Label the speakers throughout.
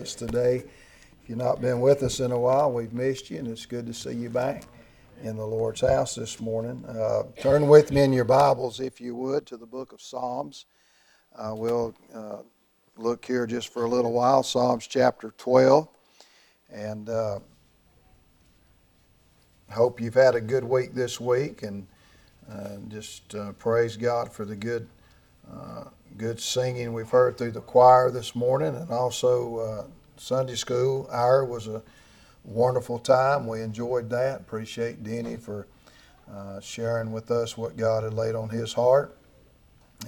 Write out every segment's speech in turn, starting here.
Speaker 1: us today. If you've not been with us in a while, we've missed you, and it's good to see you back in the Lord's house this morning. Uh, turn with me in your Bibles, if you would, to the book of Psalms. Uh, we'll uh, look here just for a little while, Psalms chapter 12. And uh, hope you've had a good week this week, and uh, just uh, praise God for the good good singing we've heard through the choir this morning, and also uh, Sunday school hour was a wonderful time. We enjoyed that. Appreciate Denny for uh, sharing with us what God had laid on his heart.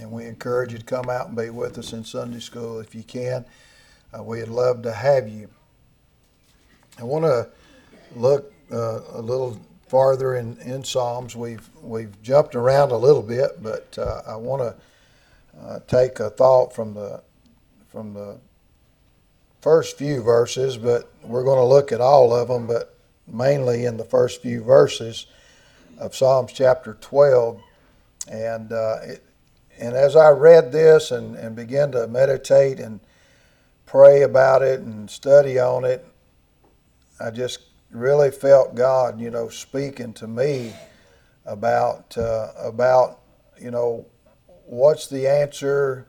Speaker 1: And we encourage you to come out and be with us in Sunday school if you can. Uh, we'd love to have you. I want to look uh, a little farther in, in Psalms. We've we've jumped around a little bit, but uh, I want to uh, take a thought from the from the first few verses, but we're going to look at all of them, but mainly in the first few verses of Psalms chapter 12. And uh, it, and as I read this and, and began to meditate and pray about it and study on it, I just really felt God, you know, speaking to me about uh, about you know what's the answer?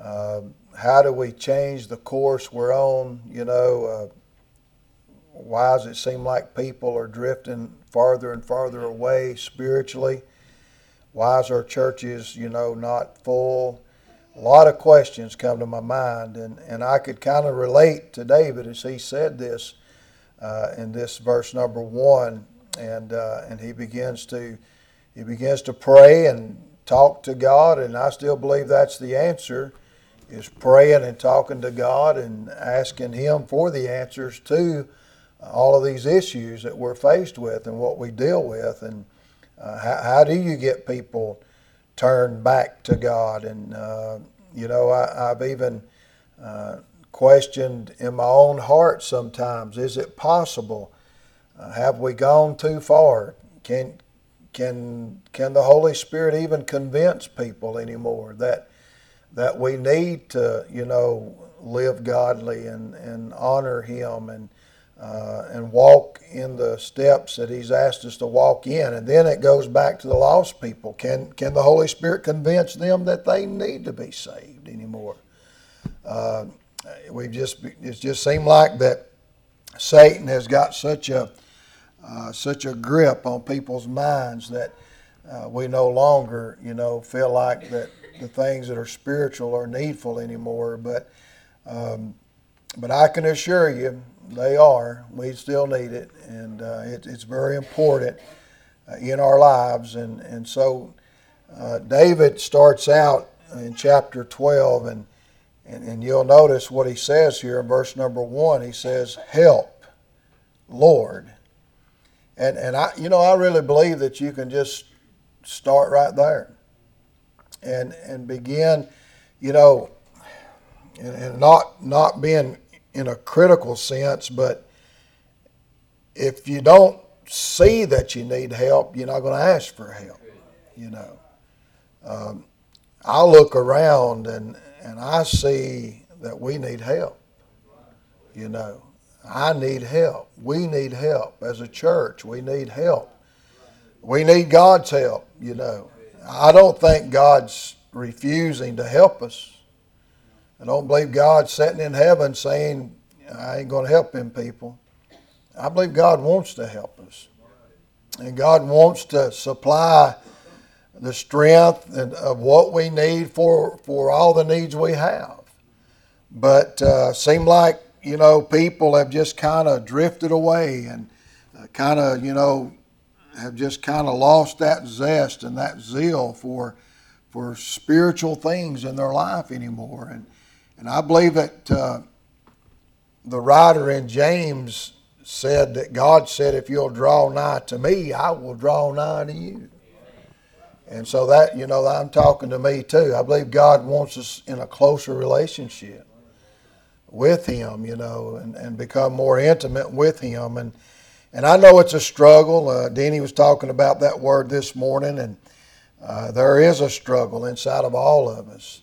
Speaker 1: Uh, how do we change the course we're on? You know, uh, why does it seem like people are drifting farther and farther away spiritually? Why is our churches, you know, not full? A lot of questions come to my mind, and, and I could kind of relate to David as he said this uh, in this verse number one, and uh, and he begins to he begins to pray and talk to God, and I still believe that's the answer is praying and talking to God and asking Him for the answers to all of these issues that we're faced with and what we deal with. And uh, how, how, do you get people turned back to God? And, uh, you know, I, have even uh, questioned in my own heart sometimes is it possible? Uh, have we gone too far? Can, can can the Holy Spirit even convince people anymore that that we need to you know live godly and, and honor Him and uh, and walk in the steps that He's asked us to walk in, and then it goes back to the lost people. Can can the Holy Spirit convince them that they need to be saved anymore? Uh, we just it just seemed like that Satan has got such a uh, such a grip on people's minds that uh, we no longer, you know, feel like that the things that are spiritual are needful anymore. But, um, but I can assure you, they are. We still need it, and uh, it, it's very important uh, in our lives. And and so, uh, David starts out in chapter 12, and, and and you'll notice what he says here in verse number one. He says, "Help, Lord." And, and I, you know, I really believe that you can just start right there and, and begin, you know, and, and not, not being in a critical sense, but if you don't see that you need help, you're not going to ask for help, you know. Um, I look around and, and I see that we need help, you know. I need help. We need help as a church. We need help. We need God's help, you know. I don't think God's refusing to help us. I don't believe God's sitting in heaven saying, I ain't going to help them people. I believe God wants to help us. And God wants to supply the strength and of what we need for, for all the needs we have. But uh, seem like you know, people have just kind of drifted away and uh, kind of, you know, have just kind of lost that zest and that zeal for for spiritual things in their life anymore. And and I believe that uh, the writer in James said that God said, "If you'll draw nigh to me, I will draw nigh to you." And so that you know, I'm talking to me too. I believe God wants us in a closer relationship with Him, you know, and, and become more intimate with Him. And and I know it's a struggle. Uh, Denny was talking about that word this morning, and uh, there is a struggle inside of all of us,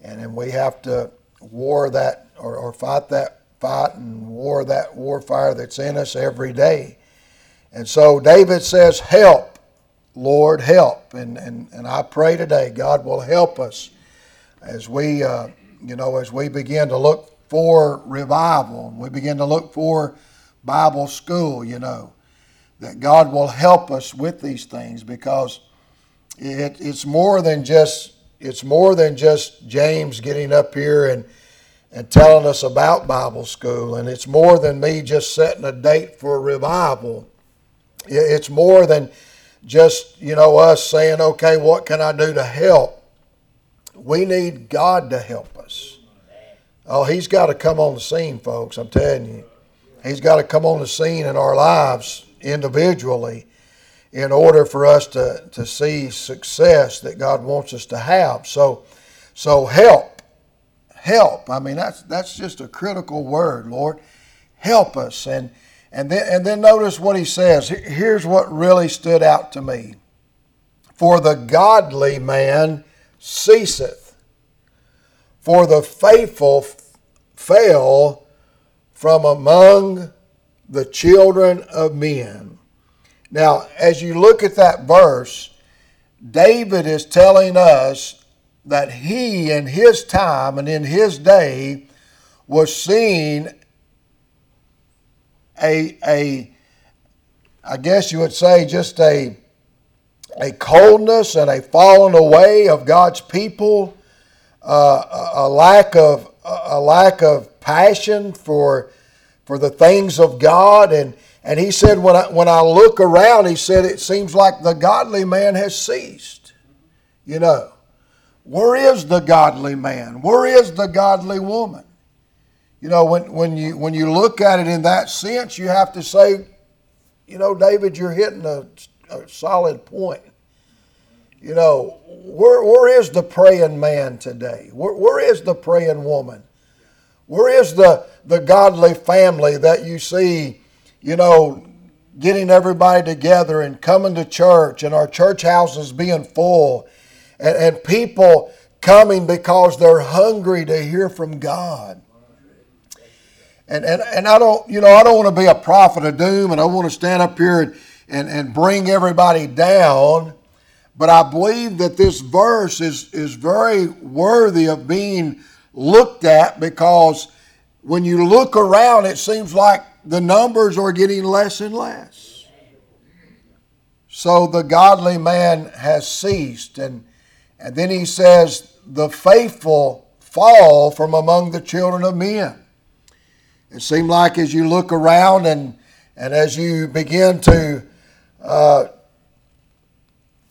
Speaker 1: and, and we have to war that or, or fight that fight and war that warfare that's in us every day. And so David says, Help, Lord, help. And, and, and I pray today God will help us as we, uh, you know, as we begin to look for revival, we begin to look for Bible school, you know, that God will help us with these things because it, it's more than just it's more than just James getting up here and and telling us about Bible school, and it's more than me just setting a date for revival. It's more than just you know us saying, "Okay, what can I do to help?" We need God to help. Oh, He's got to come on the scene, folks. I'm telling you, He's got to come on the scene in our lives individually in order for us to, to see success that God wants us to have. So, so help, help. I mean, that's that's just a critical word, Lord. Help us, and and then and then notice what He says. Here's what really stood out to me: For the godly man ceaseth, for the faithful fail from among the children of men. Now, as you look at that verse, David is telling us that he, in his time and in his day, was seeing a, a I guess you would say, just a, a coldness and a falling away of God's people, uh, a, a lack of a lack of passion for for the things of God and and he said, when I, when I look around, he said, it seems like the godly man has ceased. You know, where is the godly man? Where is the godly woman? You know, when, when, you, when you look at it in that sense, you have to say, you know, David, you're hitting a, a solid point. You know, where, where is the praying man today? Where, where is the praying woman? Where is the, the godly family that you see you know, getting everybody together and coming to church and our church houses being full and, and people coming because they're hungry to hear from God. And, and, and I don't, you know, I don't want to be a prophet of doom and I want to stand up here and, and, and bring everybody down. But I believe that this verse is, is very worthy of being looked at because when you look around, it seems like the numbers are getting less and less. So the godly man has ceased. And, and then he says, the faithful fall from among the children of men. It seemed like as you look around and, and as you begin to uh,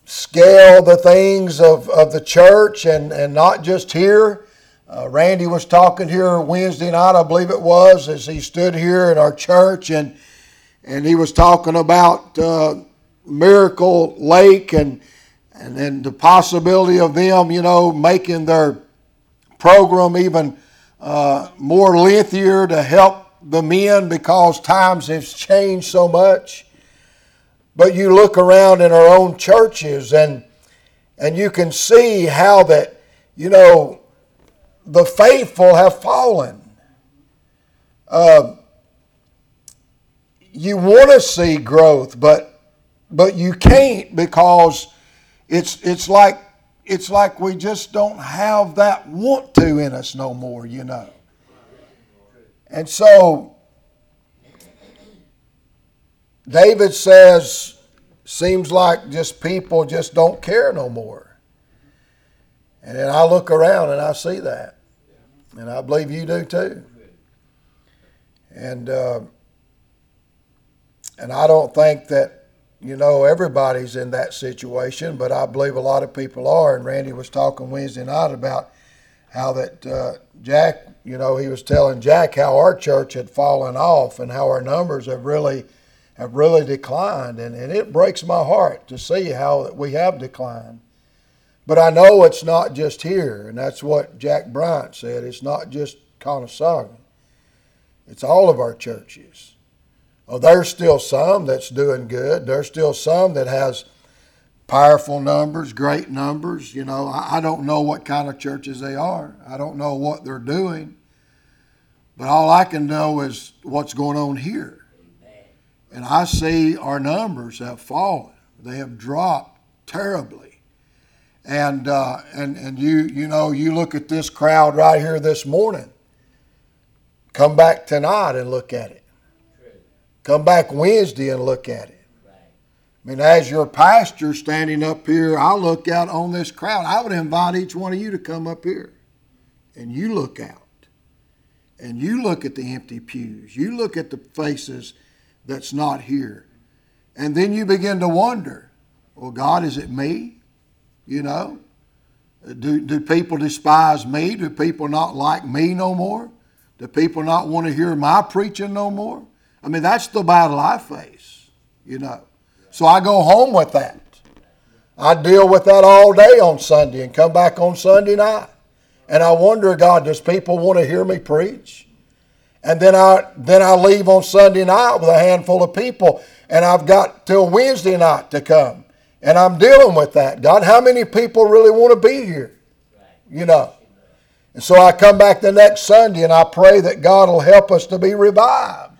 Speaker 1: scale the things of, of the church and, and not just here, uh, Randy was talking here Wednesday night, I believe it was, as he stood here in our church, and and he was talking about uh, Miracle Lake and and the possibility of them, you know, making their program even uh, more lengthier to help the men because times have changed so much. But you look around in our own churches and and you can see how that, you know, the faithful have fallen. Uh, you want to see growth, but but you can't because it's it's like it's like we just don't have that want to in us no more, you know. And so David says, seems like just people just don't care no more. And then I look around and I see that and I believe you do too. And uh, and I don't think that you know everybody's in that situation, but I believe a lot of people are. And Randy was talking Wednesday night about how that uh, Jack, you know, he was telling Jack how our church had fallen off and how our numbers have really have really declined, and, and it breaks my heart to see how we have declined. But I know it's not just here, and that's what Jack Bryant said. It's not just Conasauga. It's all of our churches. Oh, there's still some that's doing good. There's still some that has powerful numbers, great numbers. You know, I don't know what kind of churches they are. I don't know what they're doing. But all I can know is what's going on here. And I see our numbers have fallen. They have dropped terribly. And, uh, and, and you, you know, you look at this crowd right here this morning. Come back tonight and look at it. Come back Wednesday and look at it. I mean, as your pastor standing up here, I look out on this crowd. I would invite each one of you to come up here and you look out and you look at the empty pews. You look at the faces that's not here. And then you begin to wonder, well, God, is it me? You know? Do, do people despise me? Do people not like me no more? Do people not want to hear my preaching no more? I mean, that's the battle I face, you know. So I go home with that. I deal with that all day on Sunday and come back on Sunday night. And I wonder, God, does people want to hear me preach? And then I then I leave on Sunday night with a handful of people, and I've got till Wednesday night to come. And I'm dealing with that. God, how many people really want to be here? You know. And so I come back the next Sunday and I pray that God will help us to be revived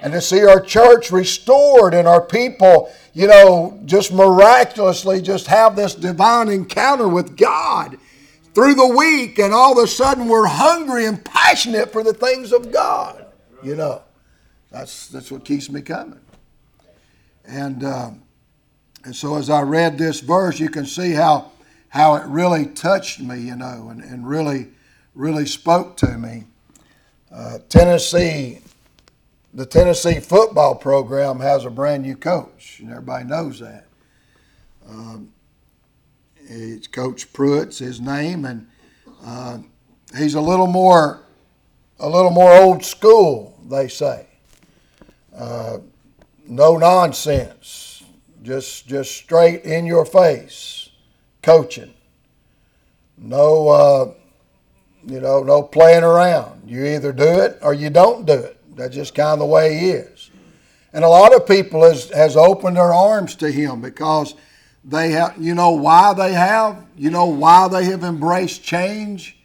Speaker 1: and to see our church restored and our people, you know, just miraculously just have this divine encounter with God through the week, and all of a sudden we're hungry and passionate for the things of God. You know, that's that's what keeps me coming. And um, and so as I read this verse, you can see how how it really touched me, you know, and, and really really spoke to me. Uh, Tennessee the Tennessee football program has a brand new coach, and everybody knows that. Um, it's Coach Pruitt's his name, and uh, he's a little more, a little more old school, they say. Uh, no nonsense, just just straight in your face, coaching. No, uh, you know, no playing around. You either do it or you don't do it. That's just kind of the way he is. And a lot of people has, has opened their arms to him because they have, you know why they have? You know why they have embraced change?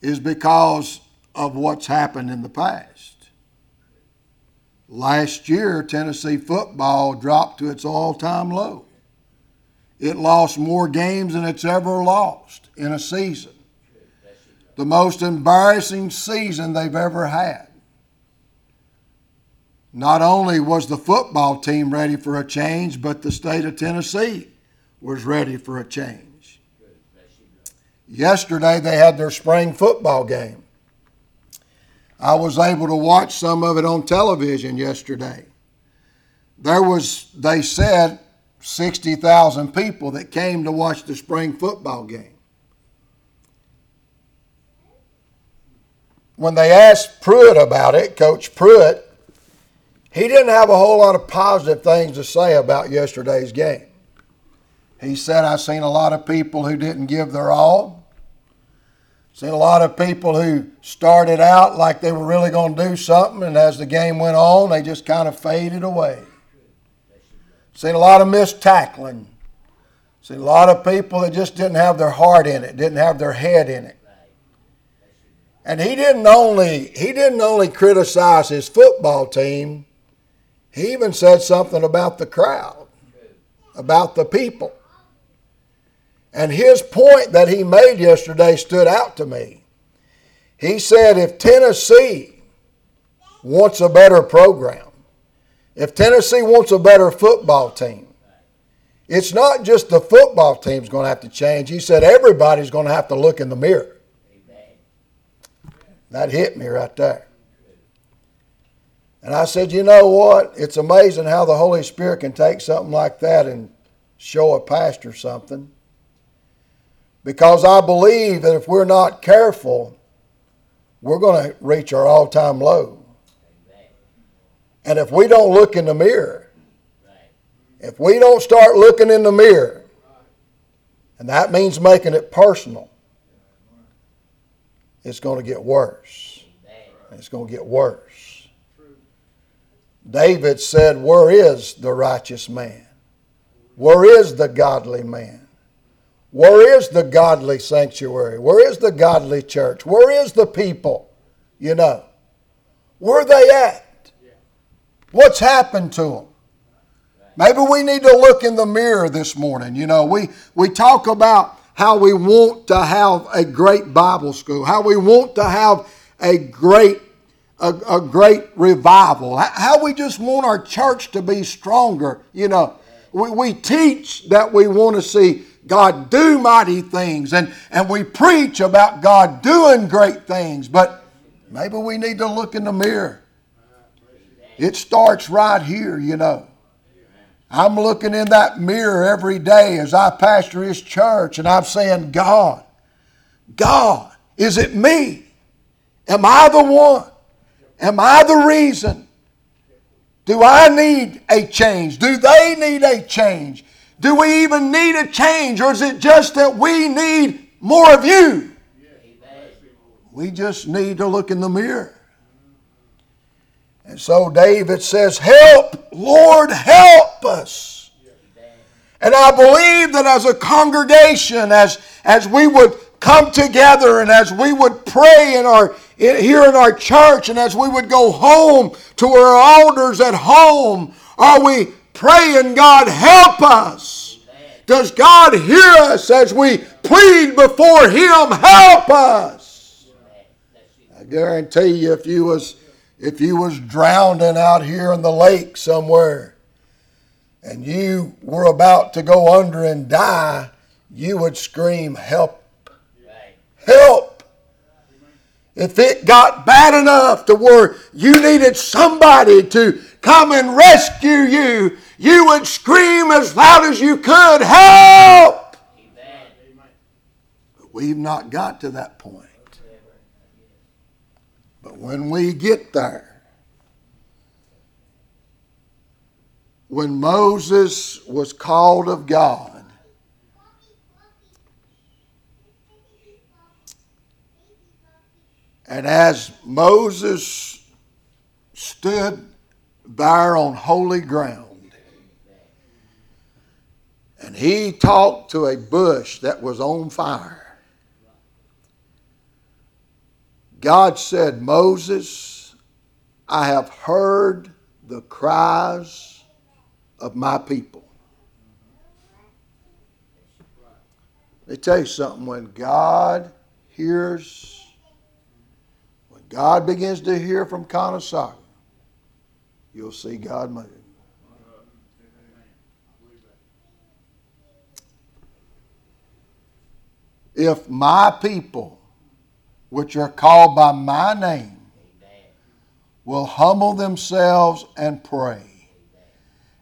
Speaker 1: Is because of what's happened in the past. Last year, Tennessee football dropped to its all time low. It lost more games than it's ever lost in a season. The most embarrassing season they've ever had. Not only was the football team ready for a change, but the state of Tennessee was ready for a change. Yesterday they had their spring football game. I was able to watch some of it on television yesterday. There was, they said, 60,000 people that came to watch the spring football game. When they asked Pruitt about it, Coach Pruitt, he didn't have a whole lot of positive things to say about yesterday's game. He said, I've seen a lot of people who didn't give their all. Seen a lot of people who started out like they were really going to do something, and as the game went on, they just kind of faded away. Seen a lot of missed tackling. Seen a lot of people that just didn't have their heart in it, didn't have their head in it. And he didn't only he didn't only criticize his football team, he even said something about the crowd, about the people. And his point that he made yesterday stood out to me. He said if Tennessee wants a better program, if Tennessee wants a better football team, it's not just the football team's going to have to change. He said everybody's going to have to look in the mirror. That hit me right there. And I said, you know what? It's amazing how the Holy Spirit can take something like that and show a pastor something. Because I believe that if we're not careful, we're going to reach our all time low. And if we don't look in the mirror, if we don't start looking in the mirror, and that means making it personal, it's going to get worse. It's going to get worse. David said, Where is the righteous man? Where is the godly man? Where is the godly sanctuary? Where is the godly church? Where is the people? You know. Where are they at? What's happened to them? Maybe we need to look in the mirror this morning. You know, we, we talk about how we want to have a great Bible school, how we want to have a great a, a great revival, how we just want our church to be stronger. You know, we, we teach that we want to see God do mighty things and, and we preach about God doing great things, but maybe we need to look in the mirror. It starts right here, you know. I'm looking in that mirror every day as I pastor His church and I'm saying, God, God, is it me? Am I the one? Am I the reason? Do I need a change? Do they need a change? Do we even need a change? Or is it just that we need more of you? We just need to look in the mirror. And so David says, Help, Lord, help us. And I believe that as a congregation, as, as we would come together and as we would pray in our here in our church and as we would go home to our altars at home, are we praying, God, help us? Does God hear us as we plead before Him, help us? I guarantee you, if you was if you was drowning out here in the lake somewhere and you were about to go under and die, you would scream, help. Help. If it got bad enough to where you needed somebody to come and rescue you, you would scream as loud as you could, Help! But we've not got to that point. But when we get there, when Moses was called of God, And as Moses stood there on holy ground, and he talked to a bush that was on fire, God said, Moses, I have heard the cries of my people. Let me tell you something. When God hears when God begins to hear from Conasauga, you'll see God move. If my people, which are called by my name, will humble themselves and pray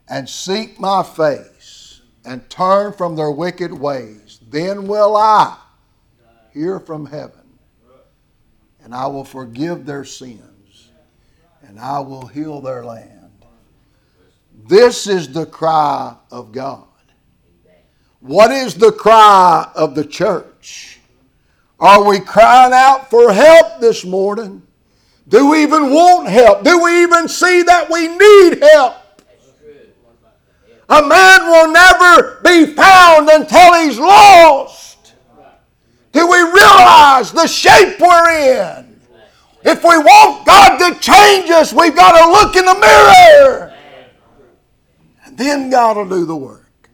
Speaker 1: and seek my face and turn from their wicked ways, then will I hear from heaven and I will forgive their sins, and I will heal their land. This is the cry of God. What is the cry of the church? Are we crying out for help this morning? Do we even want help? Do we even see that we need help? A man will never be found until he's lost. Do we realize the shape we're in? If we want God to change us, we've got to look in the mirror. And then God will do the work.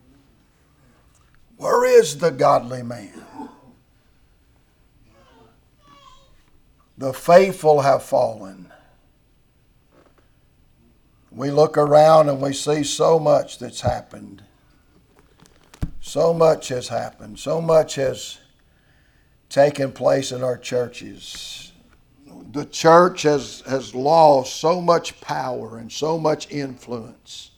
Speaker 1: Where is the godly man? The faithful have fallen. We look around and we see so much that's happened. So much has happened. So much has taken place in our churches. The church has, has lost so much power and so much influence.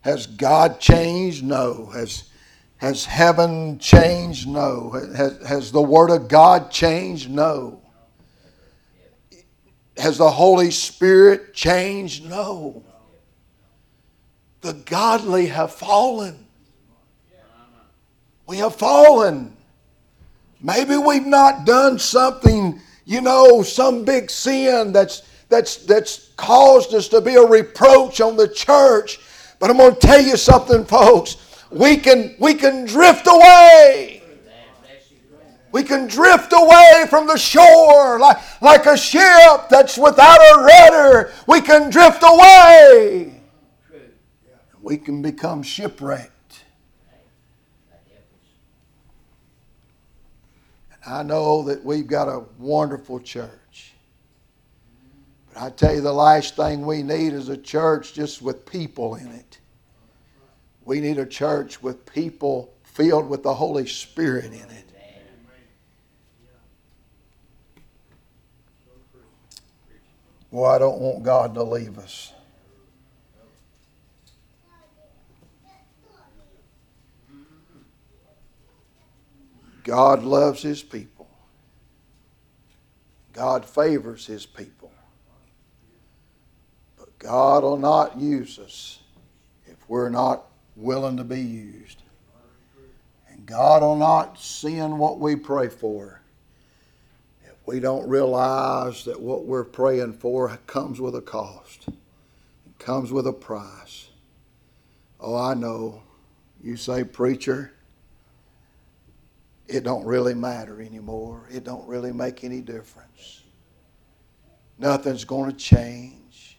Speaker 1: Has God changed? No. Has, has heaven changed? No. Has, has the Word of God changed? No. Has the Holy Spirit changed? No. The godly have fallen. We have fallen. Maybe we've not done something, you know, some big sin that's that's that's caused us to be a reproach on the church. But I'm going to tell you something, folks. We can we can drift away. We can drift away from the shore like, like a ship that's without a rudder. We can drift away. We can become shipwrecked. And I know that we've got a wonderful church. But I tell you, the last thing we need is a church just with people in it. We need a church with people filled with the Holy Spirit in it. Well, I don't want God to leave us. God loves His people. God favors His people. But God will not use us if we're not willing to be used. And God will not send what we pray for if we don't realize that what we're praying for comes with a cost, it comes with a price. Oh, I know. You say, preacher, it don't really matter anymore. It don't really make any difference. Nothing's going to change.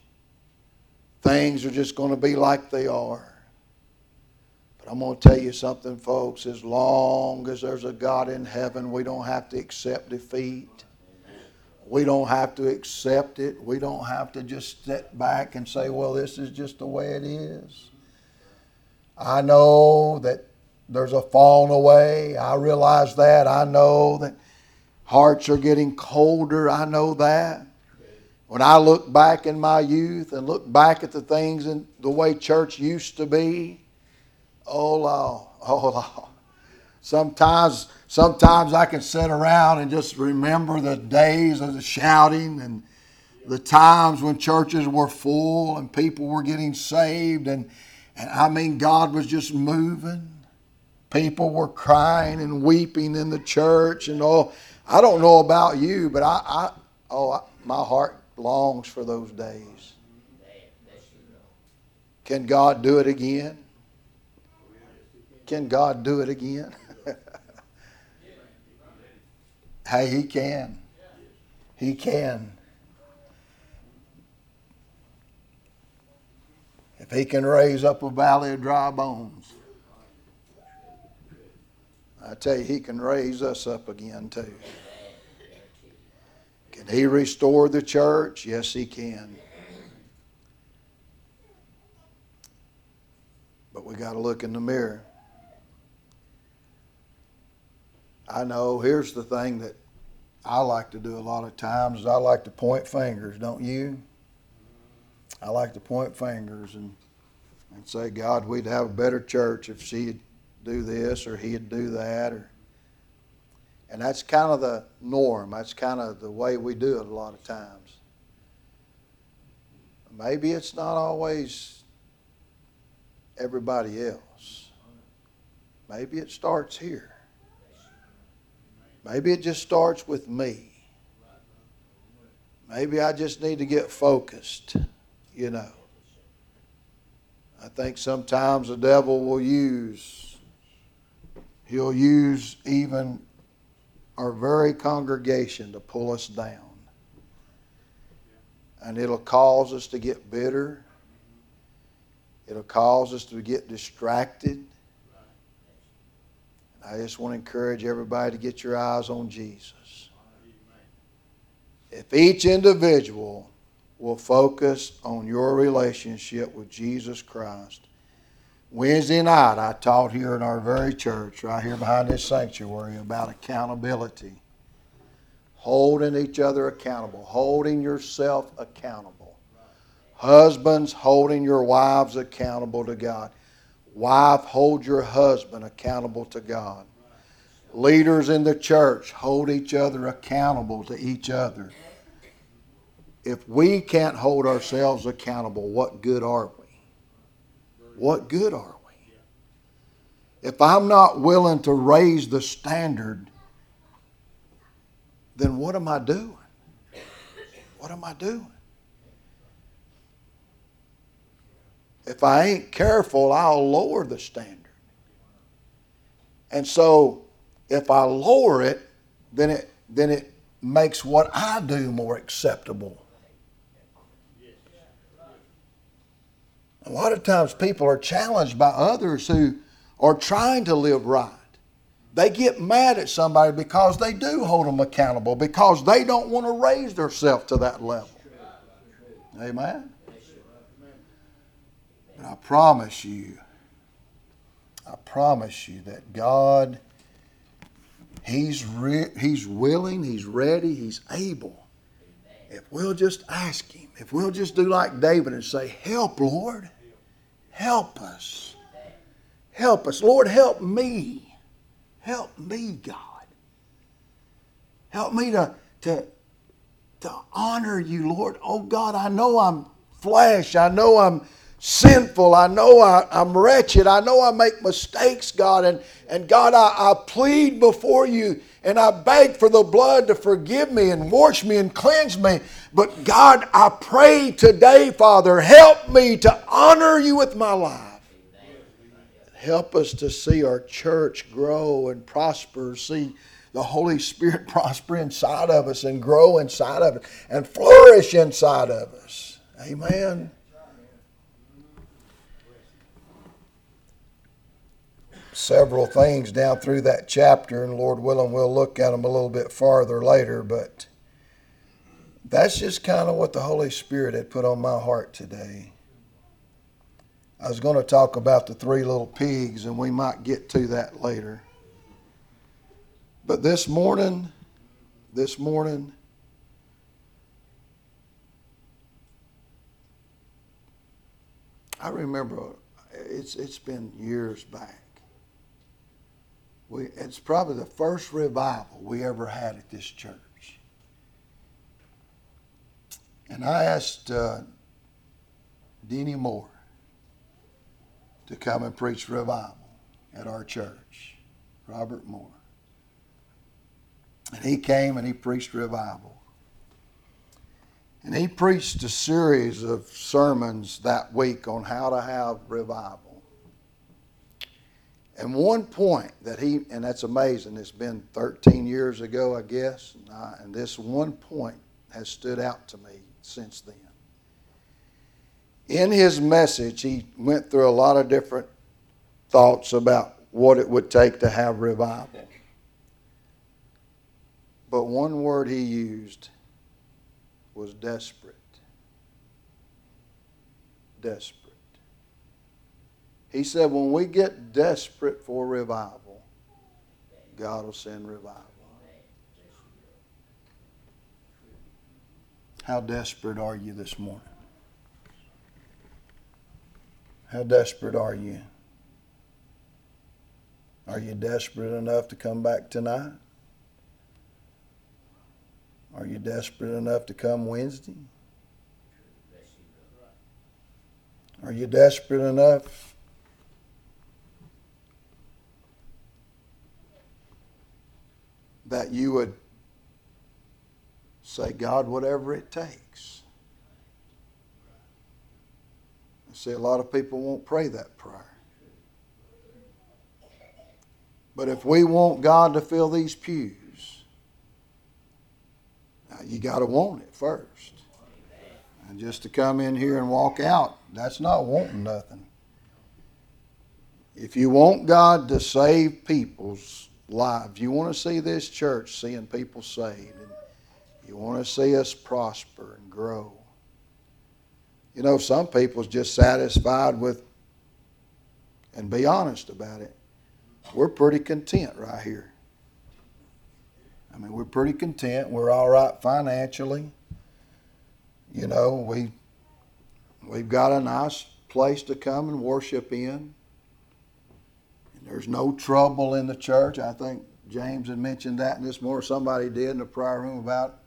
Speaker 1: Things are just going to be like they are. I'm going to tell you something, folks. As long as there's a God in heaven, we don't have to accept defeat. We don't have to accept it. We don't have to just sit back and say, well, this is just the way it is. I know that there's a falling away. I realize that. I know that hearts are getting colder. I know that. When I look back in my youth and look back at the things and the way church used to be, oh Lord, oh Lord. Sometimes, sometimes I can sit around and just remember the days of the shouting and the times when churches were full and people were getting saved and and I mean, God was just moving. People were crying and weeping in the church, and oh, I don't know about you, but I, I oh, I, my heart longs for those days. Can God do it again? Can God do it again? hey, He can. He can. If he can raise up a valley of dry bones, I tell you, he can raise us up again too. Can he restore the church? Yes, he can. But we got to look in the mirror. I know, here's the thing that I like to do a lot of times is I like to point fingers, don't you? I like to point fingers and, and say, God, we'd have a better church if she'd do this or he'd do that. Or, and that's kind of the norm. That's kind of the way we do it a lot of times. Maybe it's not always everybody else. Maybe it starts here. Maybe it just starts with me. Maybe I just need to get focused you know. I think sometimes the devil will use, he'll use even our very congregation to pull us down. And it'll cause us to get bitter. It'll cause us to get distracted. I just want to encourage everybody to get your eyes on Jesus. If each individual will focus on your relationship with Jesus Christ. Wednesday night, I taught here in our very church, right here behind this sanctuary, about accountability. Holding each other accountable, holding yourself accountable. Husbands, holding your wives accountable to God. Wife, hold your husband accountable to God. Leaders in the church, hold each other accountable to each other if we can't hold ourselves accountable, what good are we? What good are we? If I'm not willing to raise the standard, then what am I doing? What am I doing? If I ain't careful, I'll lower the standard. And so, if I lower it, then it then it makes what I do more acceptable. A lot of times people are challenged by others who are trying to live right. They get mad at somebody because they do hold them accountable, because they don't want to raise themselves to that level. Amen? But I promise you, I promise you that God, He's, re- he's willing, He's ready, He's able. If we'll just ask Him, if we'll just do like David and say, Help, Lord, help us. Help us. Lord, help me. Help me, God. Help me to, to, to honor you, Lord. Oh, God, I know I'm flesh. I know I'm sinful. I know I, am wretched. I know I make mistakes, God. And, and God, I, I plead before you and I beg for the blood to forgive me and wash me and cleanse me. But God, I pray today, Father, help me to honor you with my life. Help us to see our church grow and prosper, see the Holy Spirit prosper inside of us and grow inside of us and flourish inside of us. Amen. Several things down through that chapter, and Lord willing, we'll look at them a little bit farther later, but that's just kind of what the Holy Spirit had put on my heart today. I was going to talk about the three little pigs, and we might get to that later. But this morning, this morning, I remember it's it's been years back. We it's probably the first revival we ever had at this church, and I asked uh, Denny Moore to come and preach revival at our church, Robert Moore. And he came and he preached revival. And he preached a series of sermons that week on how to have revival. And one point that he, and that's amazing, it's been 13 years ago, I guess, and, I, and this one point has stood out to me since then in his message, he went through a lot of different thoughts about what it would take to have revival. But one word he used was desperate. Desperate. He said, when we get desperate for revival, God will send revival. How desperate are you this morning? How desperate are you? Are you desperate enough to come back tonight? Are you desperate enough to come Wednesday? Are you desperate enough that you would say, God, whatever it takes? I see, a lot of people won't pray that prayer. But if we want God to fill these pews, you got to want it first. And just to come in here and walk out, that's not wanting nothing. If you want God to save people's lives, you want to see this church seeing people saved, and you want to see us prosper and grow, you know, some people's just satisfied with, and be honest about it, we're pretty content right here. I mean, we're pretty content. We're all right financially. You know, we we've got a nice place to come and worship in. There's no trouble in the church. I think James had mentioned that in this morning. Somebody did in the prayer room about,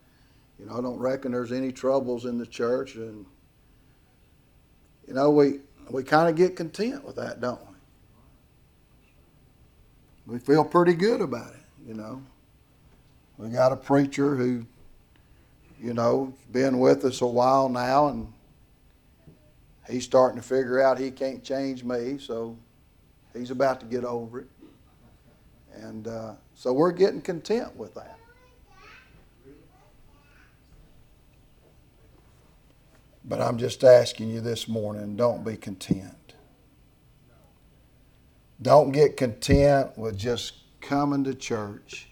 Speaker 1: you know, I don't reckon there's any troubles in the church and you know, we, we kind of get content with that, don't we? We feel pretty good about it, you know. We got a preacher who, you know, been with us a while now, and he's starting to figure out he can't change me, so He's about to get over it. And uh, so we're getting content with that. But I'm just asking you this morning don't be content. Don't get content with just coming to church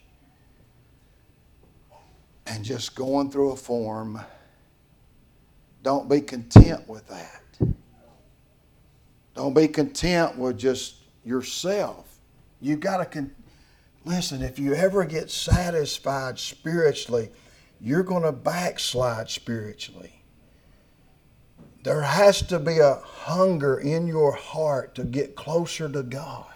Speaker 1: and just going through a form. Don't be content with that. Don't be content with just yourself. You've got to con- listen. If you ever get satisfied spiritually, you're going to backslide spiritually. There has to be a hunger in your heart to get closer to God.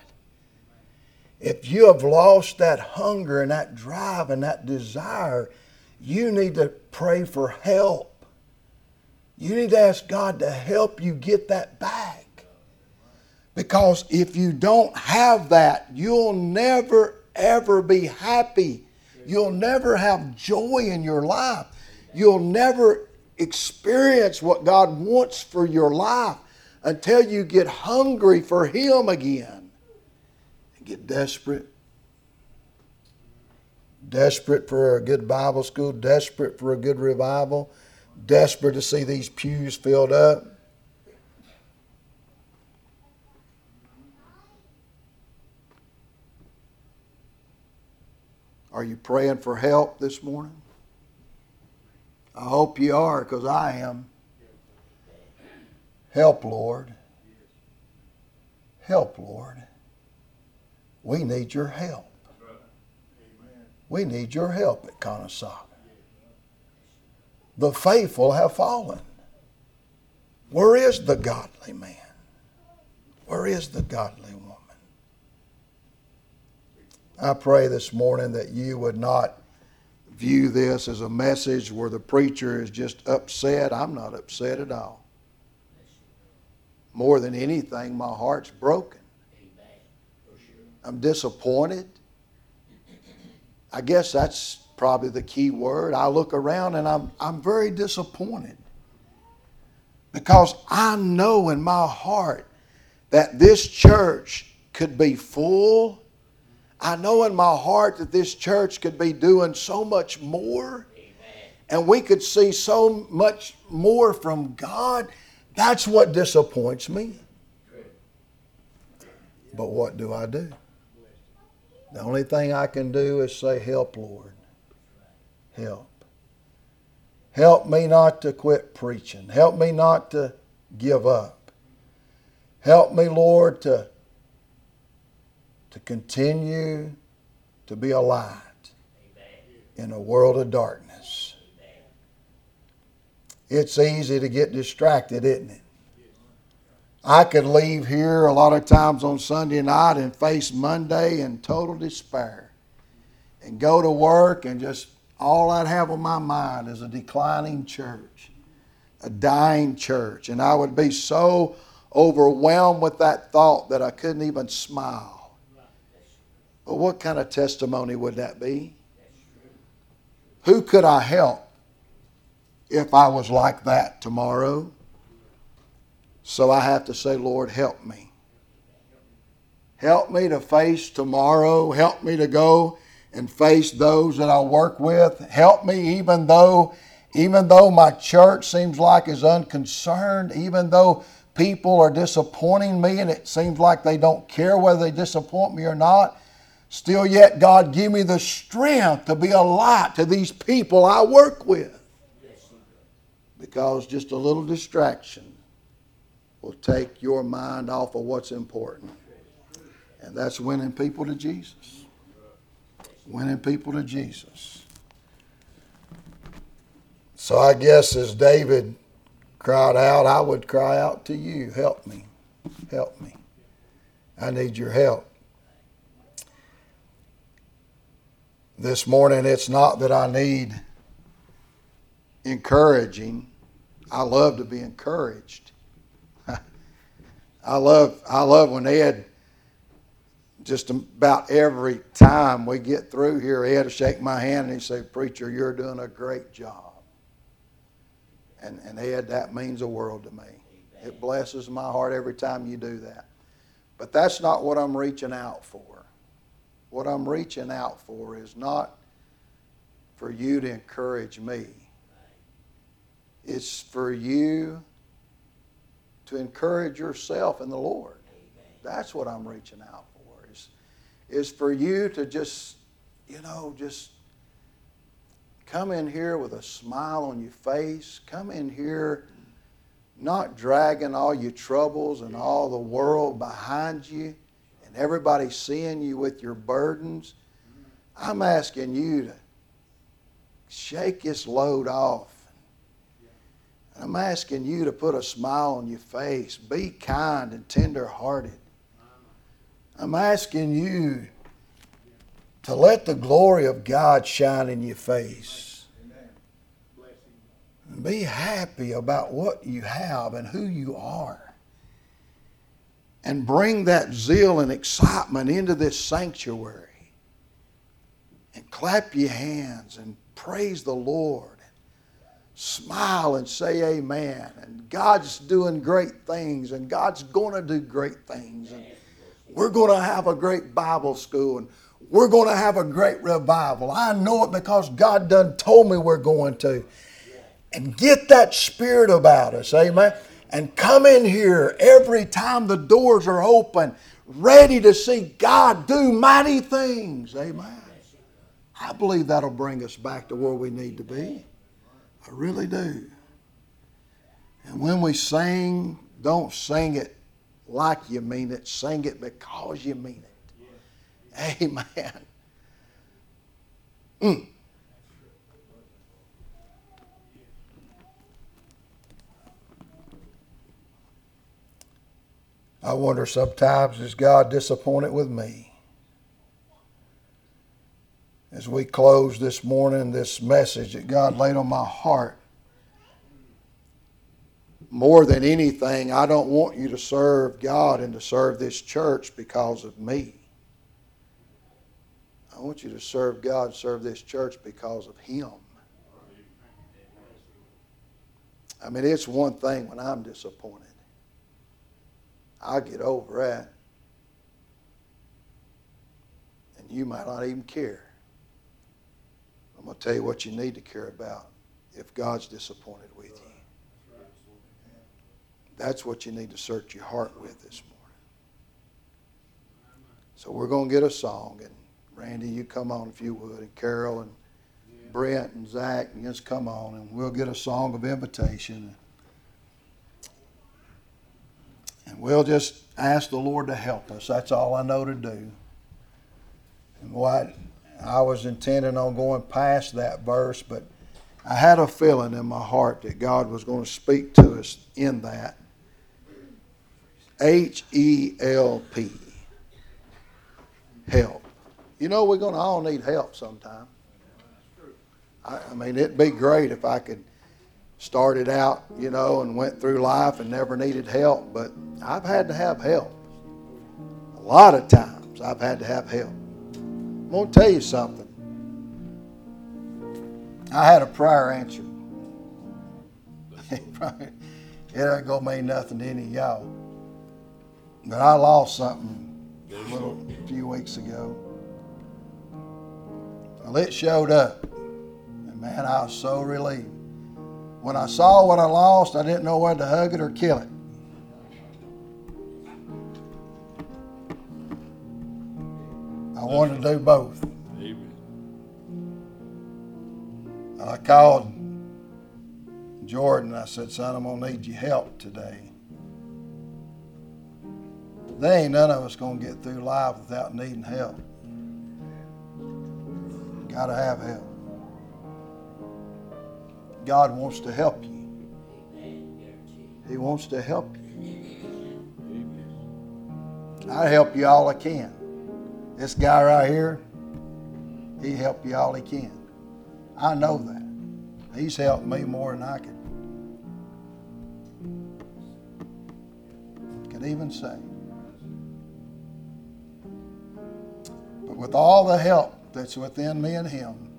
Speaker 1: If you have lost that hunger and that drive and that desire, you need to pray for help. You need to ask God to help you get that back. Because if you don't have that, you'll never, ever be happy. You'll never have joy in your life. You'll never experience what God wants for your life until you get hungry for Him again. And get desperate. Desperate for a good Bible school, desperate for a good revival, desperate to see these pews filled up. Are you praying for help this morning? I hope you are, because I am. Help, Lord. Help, Lord. We need your help. We need your help at Conasauga. The faithful have fallen. Where is the godly man? Where is the godly woman? I pray this morning that you would not view this as a message where the preacher is just upset. I'm not upset at all. More than anything, my heart's broken. I'm disappointed. I guess that's probably the key word. I look around and I'm, I'm very disappointed because I know in my heart that this church could be full. I know in my heart that this church could be doing so much more and we could see so much more from God. That's what disappoints me. But what do I do? The only thing I can do is say, Help, Lord. Help. Help me not to quit preaching. Help me not to give up. Help me, Lord, to, to continue to be a light in a world of darkness. It's easy to get distracted, isn't it? I could leave here a lot of times on Sunday night and face Monday in total despair and go to work and just all I'd have on my mind is a declining church, a dying church. And I would be so overwhelmed with that thought that I couldn't even smile. But what kind of testimony would that be? Who could I help if I was like that tomorrow? So I have to say, Lord, help me. Help me to face tomorrow. Help me to go and face those that I work with. Help me even though even though my church seems like is unconcerned, even though people are disappointing me and it seems like they don't care whether they disappoint me or not, still yet God give me the strength to be a light to these people I work with. Because just a little distraction will take your mind off of what's important. And that's winning people to Jesus. Winning people to Jesus. So I guess as David cried out, I would cry out to you help me. Help me. I need your help. This morning, it's not that I need encouraging. I love to be encouraged. I love I love when Ed just about every time we get through here, Ed will shake my hand and he say, Preacher, you're doing a great job. And and Ed, that means a world to me. It blesses my heart every time you do that. But that's not what I'm reaching out for. What I'm reaching out for is not for you to encourage me. It's for you to encourage yourself in the Lord. That's what I'm reaching out for. Is, is for you to just, you know, just come in here with a smile on your face. Come in here not dragging all your troubles and all the world behind you and everybody seeing you with your burdens. I'm asking you to shake this load off. I'm asking you to put a smile on your face. Be kind and tender hearted. I'm asking you to let the glory of God shine in your face. Be happy about what you have and who you are. And bring that zeal and excitement into this sanctuary. And clap your hands and praise the Lord. and Smile and say amen. And God's doing great things, and God's going to do great things. And we're going to have a great Bible school, and we're going to have a great revival. I know it because God done told me we're going to. And get that spirit about us, amen. And come in here every time the doors are open, ready to see God do mighty things, amen. I believe that'll bring us back to where we need to be. I really do. And when we sing, don't sing it like you mean it, sing it because you mean it. Amen. Mm. I wonder sometimes, is God disappointed with me? As we close this morning, this message that God laid on my heart, more than anything, I don't want you to serve God and to serve this church because of me. I want you to serve God, serve this church because of Him. I mean, it's one thing when I'm disappointed. I'll get over that. And you might not even care. I'm going to tell you what you need to care about if God's disappointed with you. That's what you need to search your heart with this morning. So we're going to get a song, and Randy, you come on if you would, and Carol and Brent and Zach, and just come on, and we'll get a song of invitation. And we'll just ask the Lord to help us. That's all I know to do. And what I was intending on going past that verse, but I had a feeling in my heart that God was going to speak to us in that. H E L P. Help. You know, we're going to all need help sometime. I, I mean, it'd be great if I could started out, you know, and went through life and never needed help, but I've had to have help. A lot of times I've had to have help. I'm going to tell you something. I had a prayer answered. it ain't going to mean nothing to any of y'all. But I lost something a little a few weeks ago. Well, it showed up. And man, I was so relieved. When I saw what I lost, I didn't know whether to hug it or kill it. I wanted to do both. I called Jordan. I said, son, I'm going to need your help today. There ain't none of us going to get through life without needing help. Got to have help. God wants to help you. He wants to help you. I help you all I can. This guy right here, he helped you all he can. I know that. He's helped me more than I could could even say. But with all the help that's within me and him,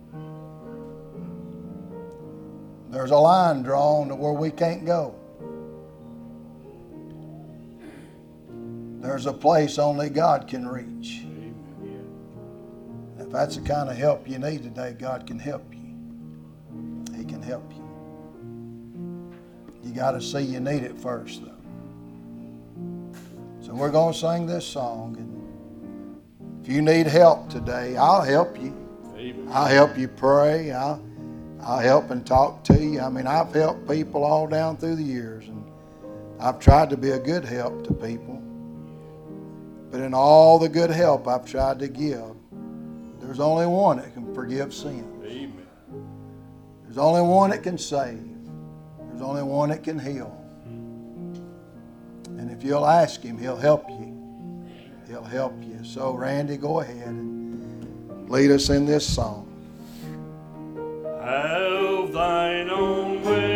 Speaker 1: there's a line drawn to where we can't go. There's a place only God can reach. If that's the kind of help you need today, God can help you. He can help you. You got to see you need it first, though. So we're going to sing this song. And if you need help today, I'll help you.
Speaker 2: Amen.
Speaker 1: I'll help you pray. I'll, I'll help and talk to you. I mean, I've helped people all down through the years, and I've tried to be a good help to people. But in all the good help I've tried to give, there's only one that can forgive sin.
Speaker 2: Amen.
Speaker 1: There's only one that can save. There's only one that can heal. And if you'll ask Him, He'll help you. He'll help you. So, Randy, go ahead and lead us in this song. Have thine own way.